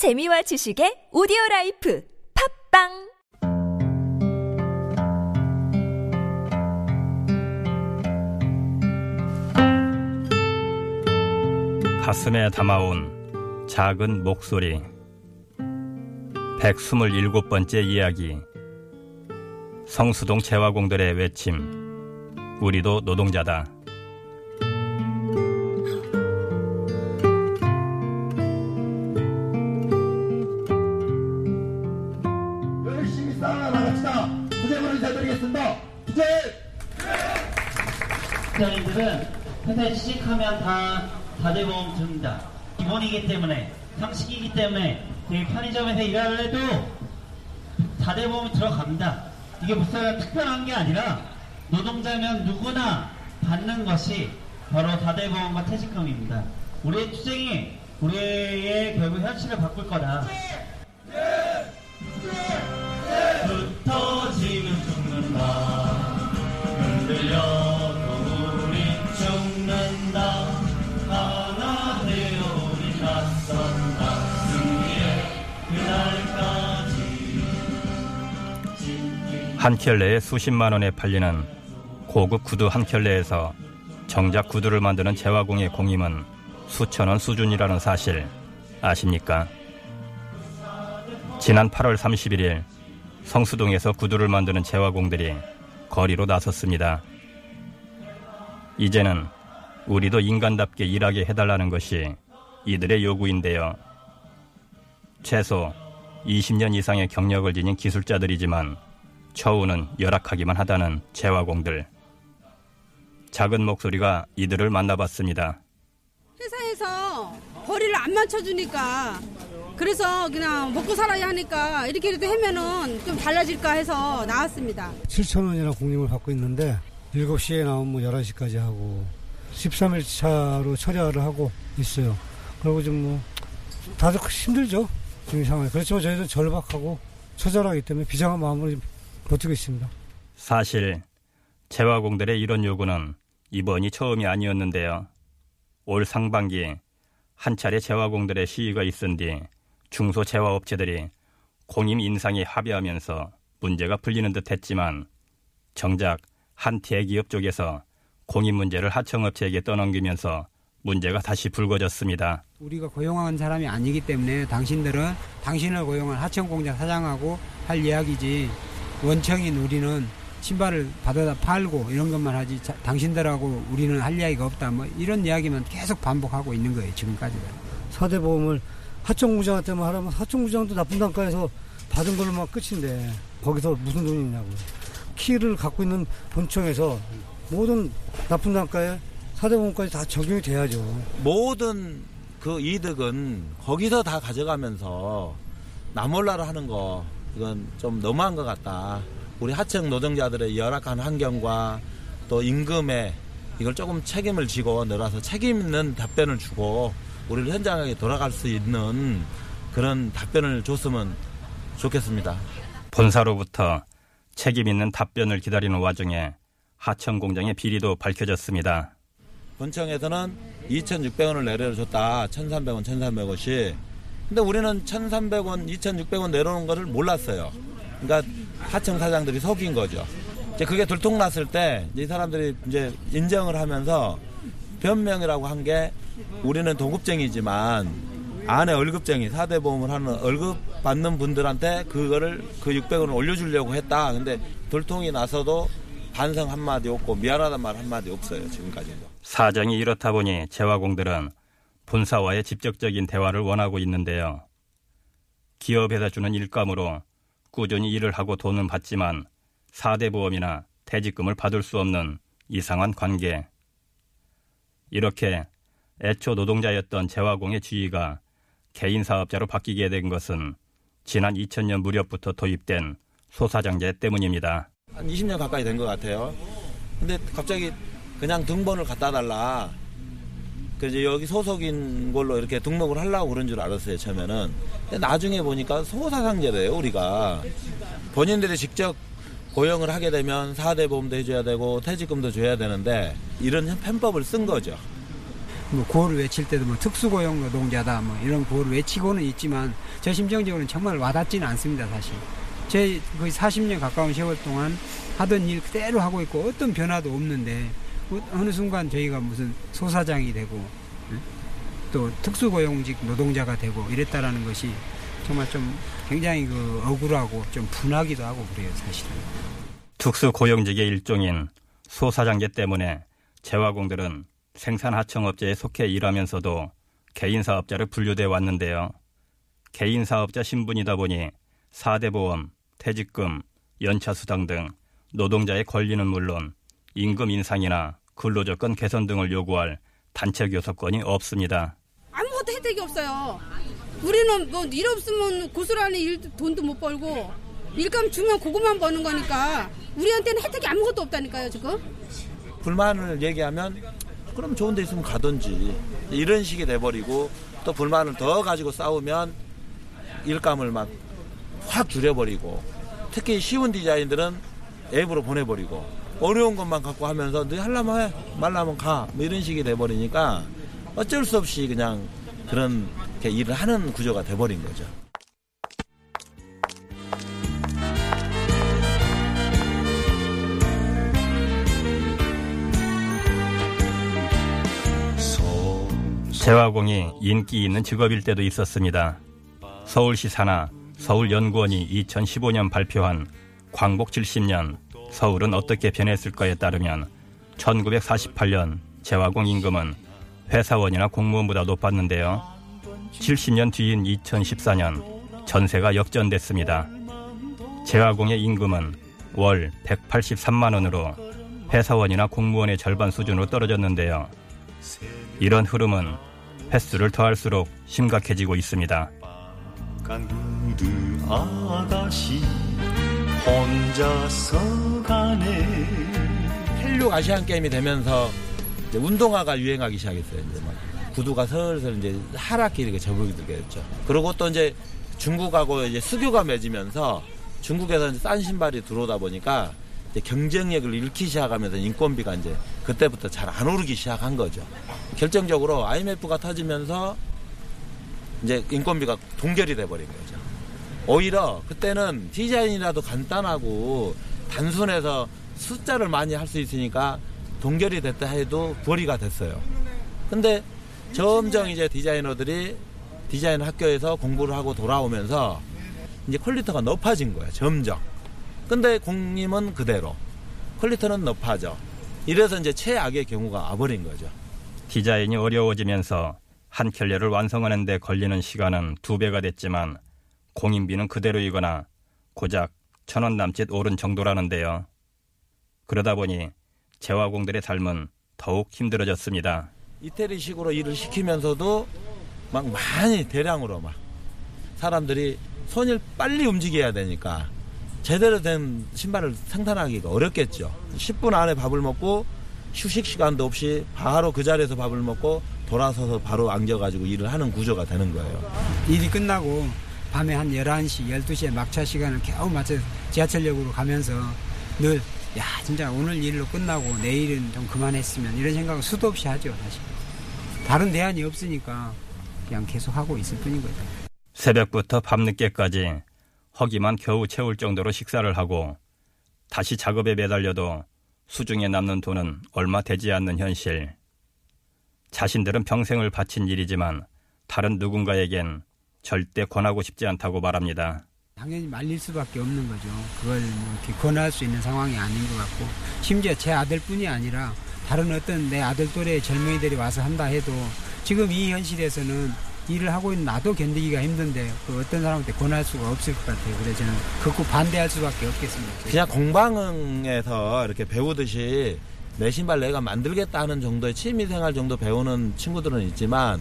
재미와 지식의 오디오 life 팟빵! 가슴에 담아온 작은 목소리. 127번째 이야기. 성수동 제화공들의 외침. 우리도 노동자다 직장인들은 회사에 취직하면 다 다대보험 듭니다. 기본이기 때문에 상식이기 때문에 이 편의점에서 일할 해도 다대보험이 들어갑니다. 이게 무슨 특별한 게 아니라 노동자면 누구나 받는 것이 바로 다대보험과 퇴직금입니다. 우리의 투쟁이 우리의 결국 현실을 바꿀 거다. 한 켤레에 수십만 원에 팔리는 고급 구두 한 켤레에서 정작 구두를 만드는 재화공의 공임은 수천 원 수준이라는 사실 아십니까? 지난 8월 31일 성수동에서 구두를 만드는 재화공들이 거리로 나섰습니다. 이제는 우리도 인간답게 일하게 해달라는 것이 이들의 요구인데요. 최소 20년 이상의 경력을 지닌 기술자들이지만 처우는 열악하기만 하다는 재화공들. 작은 목소리가 이들을 만나봤습니다. 회사에서 거리를 안 맞춰주니까 그래서 그냥 먹고 살아야 하니까 이렇게라도 하면은 좀 달라질까 해서 나왔습니다. 7천 원이나 공임을 받고 있는데 7시에 나오면 뭐 11시까지 하고 13일 차로 처리를 하고 있어요. 그리고 좀뭐 다들 힘들죠. 지금 상황이. 그렇지만 저희도 절박하고 처절하기 때문에 비장한 마음으로 지금 버티고 있습니다. 사실 재화공들의 이런 요구는 이번이 처음이 아니었는데요. 올 상반기 한 차례 재화공들의 시위가 있은 뒤 중소 재화업체들이 공임 인상에 합의하면서 문제가 풀리는 듯 했지만 정작 한 대기업 쪽에서 공임 문제를 하청업체에게 떠넘기면서 문제가 다시 불거졌습니다. 우리가 고용한 사람이 아니기 때문에 당신들은 당신을 고용한 하청공장 사장하고 할 이야기지 원청인 우리는 신발을 받아다 팔고 이런 것만 하지 자- 당신들하고 우리는 할 이야기가 없다 뭐 이런 이야기만 계속 반복하고 있는 거예요 지금까지는 사대보험을 하청구장한테만 하라면 하청구장도 나쁜 단가에서 받은 걸로만 끝인데 거기서 무슨 돈이 있냐고. 키를 갖고 있는 본청에서 모든 나쁜 단가에 사대보험까지 다 적용이 돼야죠. 모든 그 이득은 거기서 다 가져가면서 나몰라라 하는 거 이건 좀 너무한 것 같다. 우리 하청 노동자들의 열악한 환경과 또 임금에 이걸 조금 책임을 지고 늘어서 책임 있는 답변을 주고 우리를 현장에 돌아갈 수 있는 그런 답변을 줬으면 좋겠습니다. 본사로부터 책임 있는 답변을 기다리는 와중에 하청 공장의 비리도 밝혀졌습니다. 본청에서는 2,600원을 내려줬다. 1,300원, 1,300원씩. 근데 우리는 1,300원, 2,600원 내려오는 거를 몰랐어요. 그러니까 하청 사장들이 속인 거죠. 이제 그게 들통났을 때 이 사람들이 이제 인정을 하면서 변명이라고 한 게 우리는 동급쟁이지만 안에 월급쟁이, 사대 보험을 하는 월급 받는 분들한테 그거를 그 600원을 올려주려고 했다. 근데 돌통이 나서도 반성 한마디 없고 미안하단 말 한마디 없어요. 지금까지도. 사정이 이렇다 보니 재화공들은 본사와의 직접적인 대화를 원하고 있는데요. 기업에다 주는 일감으로 꾸준히 일을 하고 돈은 받지만 사대보험이나 퇴직금을 받을 수 없는 이상한 관계. 이렇게 애초 노동자였던 재화공의 지위가 개인 사업자로 바뀌게 된 것은 지난 2000년 무렵부터 도입된 소사장제 때문입니다. 한 20년 가까이 된 것 같아요. 근데 갑자기 그냥 등본을 갖다 달라. 그 이제 여기 소속인 걸로 이렇게 등록을 하려고 그런 줄 알았어요, 처음에는. 근데 나중에 보니까 소사상제래요, 우리가. 본인들이 직접 고용을 하게 되면 4대 보험도 해줘야 되고 퇴직금도 줘야 되는데 이런 편법을 쓴 거죠. 뭐 구호를 외칠 때도 뭐 특수고용 노동자다 뭐 이런 구호를 외치고는 있지만 저 심정적으로는 정말 와닿지는 않습니다 사실 제 거의 40년 가까운 세월 동안 하던 일 그대로 하고 있고 어떤 변화도 없는데 어- 어느 순간 저희가 무슨 소사장이 되고 응? 또 특수고용직 노동자가 되고 이랬다라는 것이 정말 좀 굉장히 그 억울하고 좀 분하기도 하고 그래요 사실은 특수고용직의 일종인 소사장제 때문에 재화공들은 생산하청업체에 속해 일하면서도 개인사업자로 분류돼 왔는데요. 개인사업자 신분이다 보니 4대 보험, 퇴직금, 연차수당 등 노동자의 권리는 물론 임금 인상이나 근로조건 개선 등을 요구할 단체 교섭권이 없습니다. 아무것도 혜택이 없어요. 우리는 뭐 일 없으면 고스란히 일 돈도 못 벌고 일감 주면 그것만 버는 거니까 우리한테는 혜택이 아무것도 없다니까요 지금. 불만을 얘기하면 그럼 좋은 데 있으면 가든지 이런 식이 돼버리고 또 불만을 더 가지고 싸우면 일감을 막 확 줄여버리고 특히 쉬운 디자인들은 앱으로 보내버리고 어려운 것만 갖고 하면서 너 하려면 해 말라면 가 뭐 이런 식이 돼버리니까 어쩔 수 없이 그냥 그런 이렇게 일을 하는 구조가 돼버린 거죠. 재화공이 인기 있는 직업일 때도 있었습니다. 서울시 산하 서울연구원이 2015년 발표한 광복 70년 서울은 어떻게 변했을까에 따르면 1948년 재화공 임금은 회사원이나 공무원보다 높았는데요. 70년 뒤인 2014년 전세가 역전됐습니다. 재화공의 임금은 월 183만 원으로 회사원이나 공무원의 절반 수준으로 떨어졌는데요. 이런 흐름은 횟수를 더할수록 심각해지고 있습니다. 혼자서 가네 헬륨 아시안 게임이 되면서 이제 운동화가 유행하기 시작했어요. 이제 막 구두가 슬슬 이제 하락기 이렇게 접목이 되게 됐죠. 그리고 또 이제 중국하고 이제 수교가 맺으면서 중국에서 이제 싼 신발이 들어오다 보니까 경쟁력을 잃기 시작하면서 인건비가 이제 그때부터 잘 안 오르기 시작한 거죠. 결정적으로 IMF가 터지면서 이제 인건비가 동결이 돼버린 거죠. 오히려 그때는 디자인이라도 간단하고 단순해서 숫자를 많이 할 수 있으니까 동결이 됐다 해도 벌이가 됐어요. 근데 점점 이제 디자이너들이 디자인 학교에서 공부를 하고 돌아오면서 이제 quality가 높아진 거예요. 점점. 근데 공임은 그대로. quality는 높아져. 이래서 이제 최악의 경우가 와버린 거죠. 디자인이 어려워지면서 한 켤레를 완성하는 데 걸리는 시간은 두 배가 됐지만 공인비는 그대로이거나 고작 천 원 남짓 오른 정도라는데요. 그러다 보니 재화공들의 삶은 더욱 힘들어졌습니다. 이태리식으로 일을 시키면서도 막 많이 대량으로 막 사람들이 손을 빨리 움직여야 되니까 제대로 된 신발을 생산하기가 어렵겠죠. 10분 안에 밥을 먹고 휴식 시간도 없이 바로 그 자리에서 밥을 먹고 돌아서서 바로 안겨가지고 일을 하는 구조가 되는 거예요. 일이 끝나고 밤에 한 11시, 12시에 막차 시간을 겨우 맞춰 지하철역으로 가면서 늘, 야, 진짜 오늘 일로 끝나고 내일은 좀 그만했으면 이런 생각을 수도 없이 하죠, 사실. 다른 대안이 없으니까 그냥 계속 하고 있을 뿐인 거죠. 새벽부터 밤늦게까지 허기만 겨우 채울 정도로 식사를 하고 다시 작업에 매달려도 수중에 남는 돈은 얼마 되지 않는 현실. 자신들은 평생을 바친 일이지만 다른 누군가에겐 절대 권하고 싶지 않다고 말합니다. 당연히 말릴 수밖에 없는 거죠. 그걸 뭐 이렇게 권할 수 있는 상황이 아닌 것 같고 심지어 제 아들뿐이 아니라 다른 어떤 내 아들 또래의 젊은이들이 와서 한다 해도 지금 이 현실에서는 일을 하고 있는 나도 견디기가 힘든데 그 어떤 사람한테 권할 수가 없을 것 같아요. 그래서 저는 극구 반대할 수밖에 없겠습니다. 그냥 공방에서 이렇게 배우듯이 내 신발 내가 만들겠다 하는 정도의 취미생활 정도 배우는 친구들은 있지만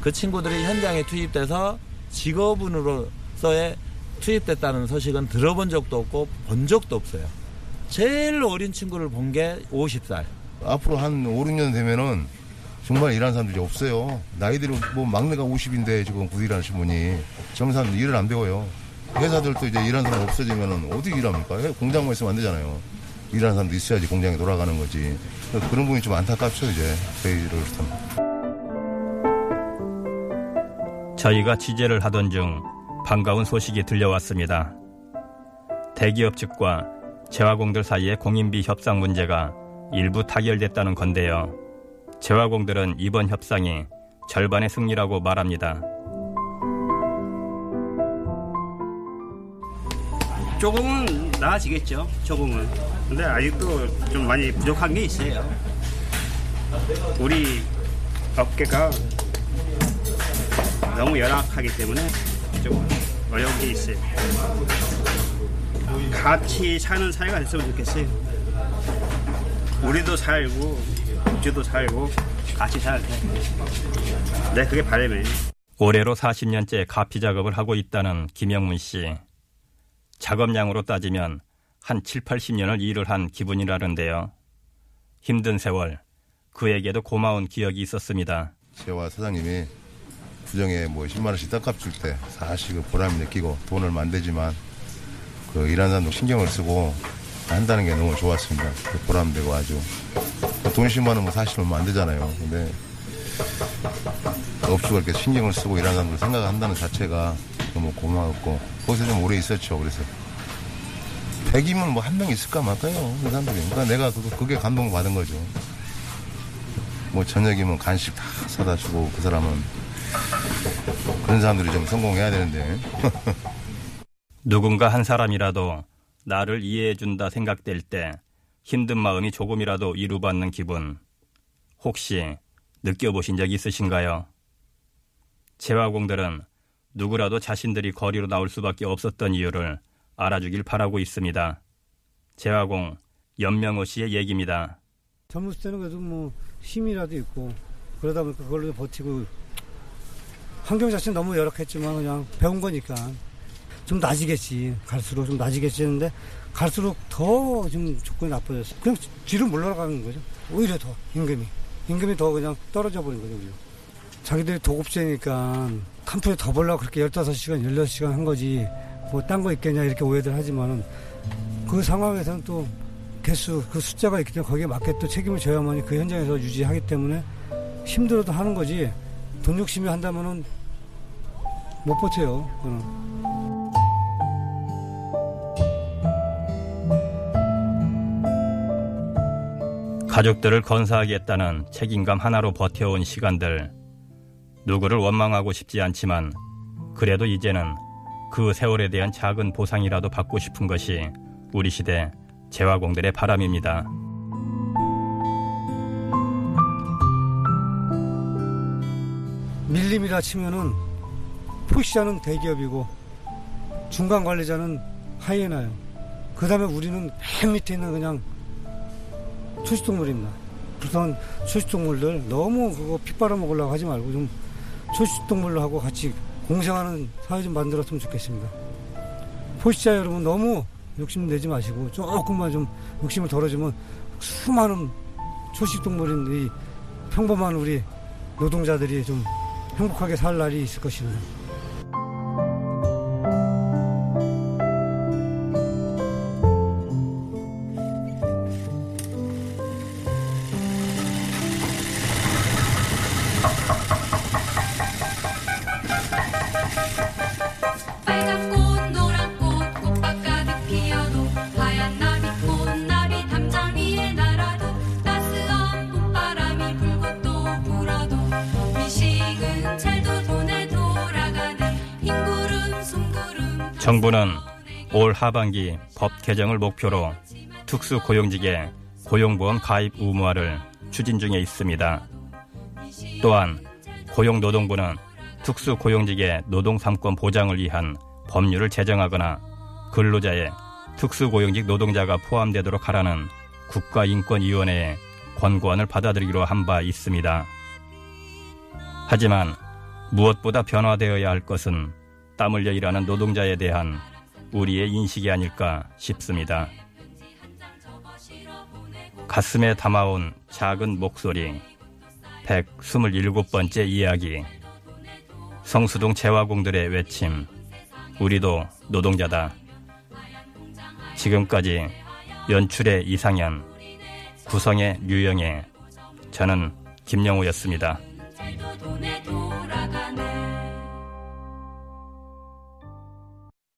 그 친구들이 현장에 투입돼서 직업인으로서의 투입됐다는 소식은 들어본 적도 없고 본 적도 없어요. 제일 어린 친구를 본 게 50살. 앞으로 한 5, 6년 되면은 정말 일하는 사람들이 없어요. 나이들이 뭐 막내가 50인데 지금 구일 하시는 분이 사람들 일을 안 배워요. 회사들도 이제 일하는 사람 없어지면은 어디 일합니까? 공장만 있으면 안 되잖아요. 일하는 사람도 있어야지 공장이 돌아가는 거지. 그런 부분이 좀 안타깝죠, 이제. 저희로부터는. 저희가 취재를 하던 중 반가운 소식이 들려왔습니다. 대기업 측과 재화공들 사이의 공인비 협상 문제가 일부 타결됐다는 건데요. 재화공들은 이번 협상이 절반의 승리라고 말합니다. 조금은 나아지겠죠. 조금은. 근데 아직도 좀 많이 부족한 게 있어요. 우리 업계가 너무 열악하기 때문에 좀 어려운 게 있어요. 같이 사는 사회가 됐으면 좋겠어요. 우리도 살고, 우주도 살고, 같이 살때. 네, 그게 바람이에요. 올해로 40년째 가피 작업을 하고 있다는 김영문 씨. 작업량으로 따지면 한 7, 80년을 일을 한 기분이라는데요. 힘든 세월, 그에게도 고마운 기억이 있었습니다. 제와 사장님이 부정에 뭐 10만 원씩 떡값 줄 때 사실 그 보람이 느끼고 돈을 만들지만 그 일하는 사람도 신경을 쓰고 한다는 게 너무 좋았습니다. 그 보람되고 아주 돈 10만 원은 뭐 사실 얼마 안 되잖아요. 근데 업주가 이렇게 신경을 쓰고 일하는 사람들 생각한다는 자체가 너무 고마웠고 거기서 좀 오래 있었죠. 그래서 100이면 뭐 한 명 있을까 말까요. 그 사람들이. 그러니까 내가 그거, 그게 감동을 받은 거죠. 뭐 저녁이면 간식 다 사다 주고 그 사람은 그런 사람들이 좀 성공해야 되는데 누군가 한 사람이라도 나를 이해해준다 생각될 때 힘든 마음이 조금이라도 이루받는 기분 혹시 느껴보신 적 있으신가요? 재화공들은 누구라도 자신들이 거리로 나올 수밖에 없었던 이유를 알아주길 바라고 있습니다. 재화공 연명호 씨의 얘기입니다. 젊었을 때는 그래도 뭐 힘이라도 있고 그러다 보니까 그걸로 버티고 환경 자체는 너무 열악했지만 그냥 배운 거니까 좀 나아지겠지. 갈수록 좀 나아지겠지 했는데 갈수록 더좀 조건이 나빠졌어. 그냥 뒤로 물러가는 거죠. 오히려 더 임금이. 임금이 더 그냥 떨어져 버린 거죠 우리 자기들이 도급제니까 한 푼에 더 벌려고 그렇게 15시간 16시간 한 거지. 뭐 딴 거 있겠냐 이렇게 오해들 하지만은 그 상황에서는 또 개수 그 숫자가 있기 때문에 거기에 맞게 또 책임을 져야만이 그 현장에서 유지하기 때문에 힘들어도 하는 거지. 돈 욕심이 한다면은 못 버텨요. 그는. 가족들을 건사하겠다는 책임감 하나로 버텨온 시간들 누구를 원망하고 싶지 않지만 그래도 이제는 그 세월에 대한 작은 보상이라도 받고 싶은 것이 우리 시대 재화공들의 바람입니다. 밀림이라 치면은 포시자는 대기업이고 중간 관리자는 하이에나요. 그 다음에 우리는 맨 밑에 있는 그냥 초식동물입니다. 그래서 초식동물들 너무 그거 피 빨아먹으려고 하지 말고 좀 초식동물하고 같이 공생하는 사회 좀 만들었으면 좋겠습니다. 포시자 여러분 너무 욕심 내지 마시고 조금만 좀 욕심을 덜어주면 수많은 초식동물인 이 평범한 우리 노동자들이 좀 행복하게 살 날이 있을 것입니다. 정부는 올 하반기 법 개정을 목표로 특수 고용직의 고용보험 가입 의무화를 추진 중에 있습니다. 또한 고용노동부는 특수 고용직의 노동 3권 보장을 위한 법률을 제정하거나 근로자의 특수 고용직 노동자가 포함되도록 하라는 국가인권위원회의 권고안을 받아들이기로 한 바 있습니다. 하지만 무엇보다 변화되어야 할 것은 땀 흘려 일하는 노동자에 대한 우리의 인식이 아닐까 싶습니다. 가슴에 담아온 작은 목소리 127번째 이야기 성수동 재화공들의 외침 우리도 노동자다 지금까지 연출의 이상현 구성의 류영애 저는 김영우였습니다.